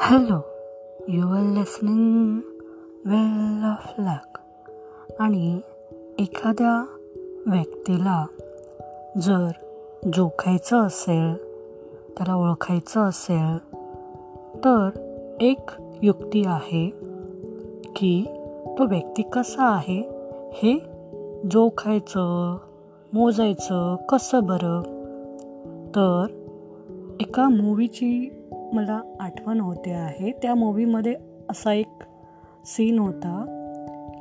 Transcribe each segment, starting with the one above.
Hello you are listening well of luck आणि एखाद्या व्यक्तीला जर जोखायचं असेल त्याला ओळखायचं असेल तर एक युक्ती आहे की तो व्यक्ती कसा आहे हे जोखायचं मोजायचं कसं बरं? तर एका मूवीची मला आठवण होते आहे. त्या मूवीमध्ये असा एक सीन होता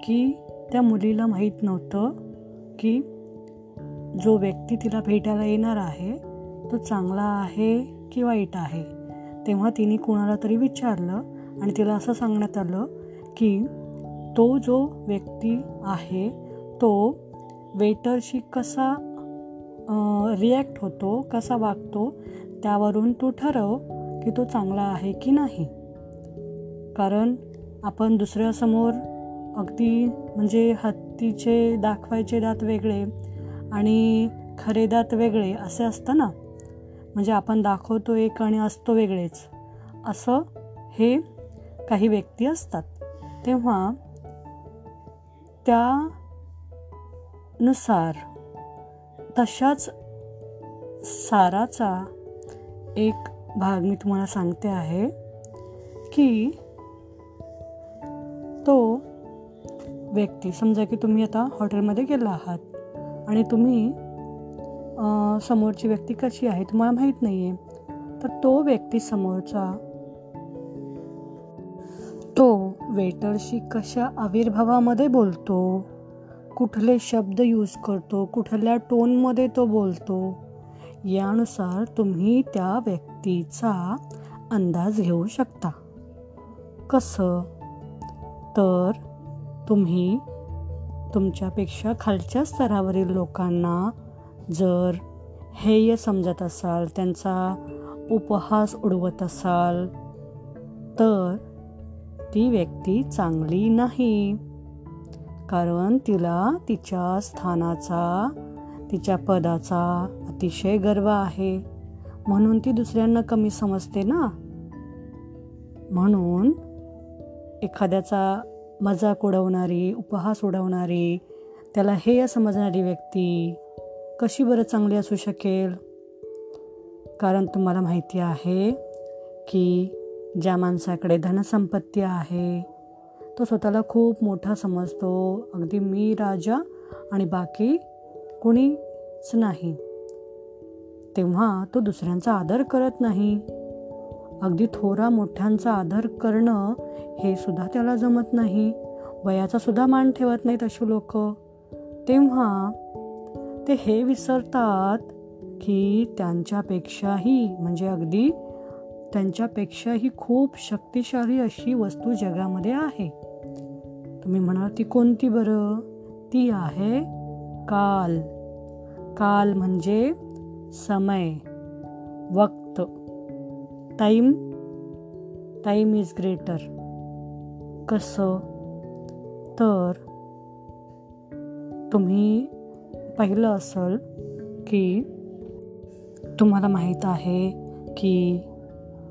की त्या मुलीला माहीत नव्हतं की जो व्यक्ती तिला भेटायला येणार आहे तो चांगला आहे की वाईट आहे. तेव्हा तिने कुणाला तरी विचारलं आणि तिला असं सांगण्यात आलं की तो जो व्यक्ती आहे तो वेटरशी कसा रिॲक्ट होतो कसा वागतो त्यावरून तू ठरव. की तो चांगला आहे की नाही? कारण आपण दुसऱ्यासमोर अगदी म्हणजे हत्तीचे दाखवायचे दात वेगळे आणि खरे दात वेगळे असे असतं ना? म्हणजे आपण दाखवतो एक आणि असतो वेगळेच. असं हे काही व्यक्ती असतात. तेव्हा त्यानुसार तशाच साराचा एक भाग मी तुम्हाला सांगते आहे की तो व्यक्ती समजा की तुम्ही आता हॉटेलमध्ये गेला आहात आणि तुम्ही समोरची व्यक्ती कशी आहे तुम्हाला माहीत नाही आहे तर तो व्यक्ती समोरचा तो वेटरशी कशा आविर्भावामध्ये बोलतो कुठले शब्द यूज करतो कुठल्या टोनमध्ये तो बोलतो यानुसार तुम्ही त्या व्यक्तीचा अंदाज घेऊ शकता. कसं? तर तुम्ही तुमच्यापेक्षा खालच्या स्तरावरील लोकांना जर हेय समजत असाल त्यांचा उपहास उडवत असाल तर ती व्यक्ती चांगली नाही. कारण तिला तिच्या स्थानाचा तिच्या पदाचा अतिशय गर्व आहे. म्हणून ती दुसऱ्यांना कमी समजते ना? म्हणून एखाद्याचा मजाक उडवणारी उपहास उडवणारी त्याला हेय समजणारी व्यक्ती कशी बरं चांगली असू शकेल? कारण तुम्हाला माहिती आहे की ज्या माणसाकडे धनसंपत्ती आहे तो स्वतःला खूप मोठा समजतो. अगदी मी राजा आणि बाकी कोणीच नाही. तेव्हा तो दुसऱ्यांचा आदर करत नाही. अगदी थोरा मोठ्यांचा आदर करणं हे सुद्धा त्याला जमत नाही. वयाचा सुद्धा मान ठेवत नाहीत अशी लोक. तेव्हा ते हे विसरतात की त्यांच्यापेक्षाही म्हणजे अगदी त्यांच्यापेक्षाही खूप शक्तिशाली अशी वस्तू जगामध्ये आहे. तुम्ही म्हणाल ती कोणती बरं? ती आहे काल. काल म्हणजे समय. वक्त. Time time is greater. कसं? तर तुम्ही पाहिलं असेल की तुम्हाला माहीत आहे की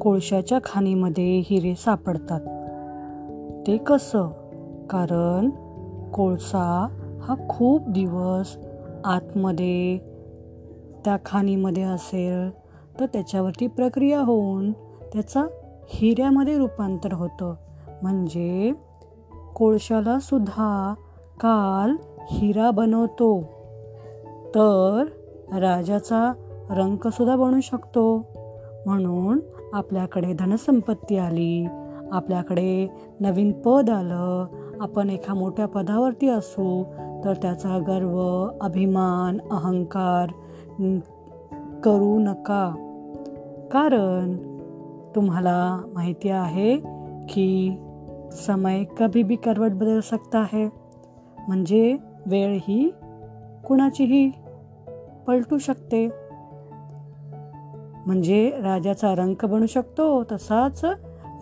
कोळशाच्या खाणीमध्ये हिरे सापडतात. ते कसं? कारण कोळसा हा खूप दिवस आतमध्ये त्या खाणीमध्ये असेल तर त्याच्यावरती प्रक्रिया होऊन त्याचा हिऱ्यामध्ये रूपांतर होतं. म्हणजे कोळशाला सुद्धा काल हिरा बनवतो तर राजाचा रंगसुद्धा बनू शकतो. म्हणून आपल्याकडे धनसंपत्ती आली आपल्याकडे नवीन पद आलं आपण एका मोठ्या पदावरती असू तर त्याचा गर्व अभिमान अहंकार करू नका. कारण तुम्हाला माहिती आहे की समय कभी भी करवट बदल सकता है. म्हणजे वेळ ही कुणाचीही पलटू शकते. म्हणजे राजाचा रंक बनू शकतो तसाच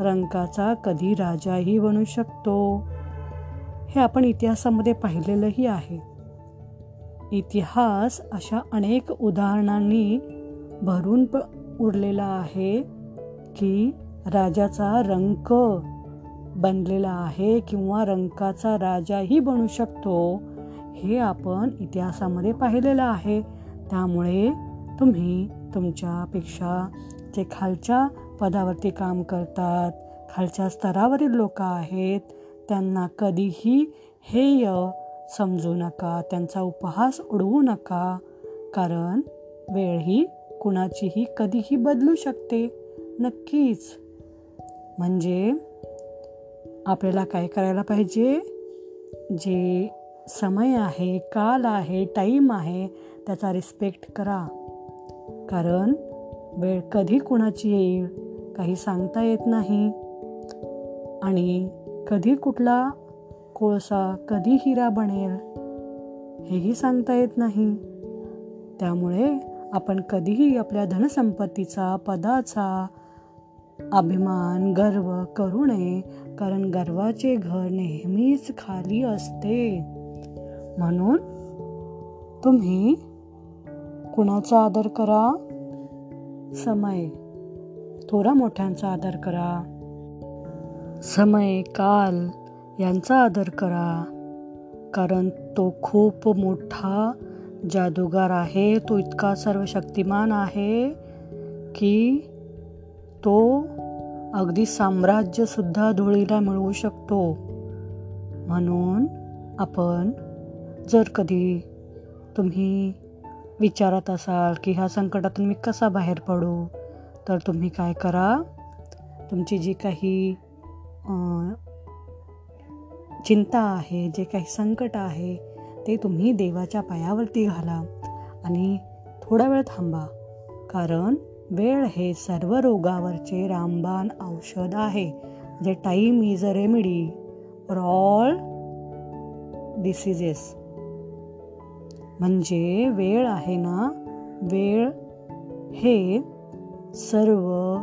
रंकाचा कधी राजाही बनू शकतो. हे आपण इतिहासामध्ये पाहिलेलंही आहे. इतिहास अशा अनेक उदाहरणांनी भरून प उरलेला आहे की राजाचा रंक बनलेला आहे किंवा रंकाचा राजाही बनू शकतो हे आपण इतिहासामध्ये पाहिलेलं आहे. त्यामुळे तुम्ही तुमच्यापेक्षा जे खालच्या पदावरती काम करतात खालच्या स्तरावरील लोक आहेत त्यांना कधीही हेय समजू नका त्यांचा उपहास उडवू नका कारण वेळ ही कुणाचीही कधीही बदलू शकते नक्कीच. म्हणजे आपल्याला काय करायला पाहिजे? जे समय आहे काल आहे टाईम आहे त्याचा रिस्पेक्ट करा. कारण वेळ कधी कुणाची येईल काही सांगता येत नाही. आणि कधी कुठला कोळसा कधी हिरा बनेल हेही सांगता येत नाही. त्यामुळे आपण कधीही आपल्या धनसंपत्तीचा पदाचा अभिमान गर्व करू नये कारण गर्वाचे घर नेहमीच खाली असते. म्हणून तुम्ही कुणाचा आदर करा? समय. थोडा मोठ्यांचा आदर करा. समय काल यांचा आदर करा. कारण तो खूप मोठा जादूगार आहे तो इतका सर्व शक्तिमान आहे की तो अगदी साम्राज्यसुद्धा धुळीला मिळवू शकतो. म्हणून आपण जर कधी तुम्ही विचारत असाल की ह्या संकटातून मी कसा बाहेर पडू तर तुम्ही काय करा? तुमची जी काही चिंता आहे जे काही संकट आहे ते तुम्ही देवाच्या पायावरती घाला आणि थोडा वेळ थांबा. कारण वेळ हे सर्व रोगावरचे रामबाण औषध आहे जे time is a remedy for all diseases म्हणजे वेळ आहे ना वेळ हे सर्व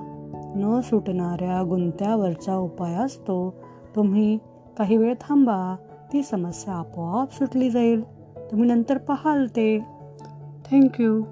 न सुटणाऱ्या गुंत्यावरचा उपाय असतो तुम्ही काही वेळ थांबा ती समस्या आपोआप सुटली जाईल. तुम्ही नंतर पाहाल ते. थँक्यू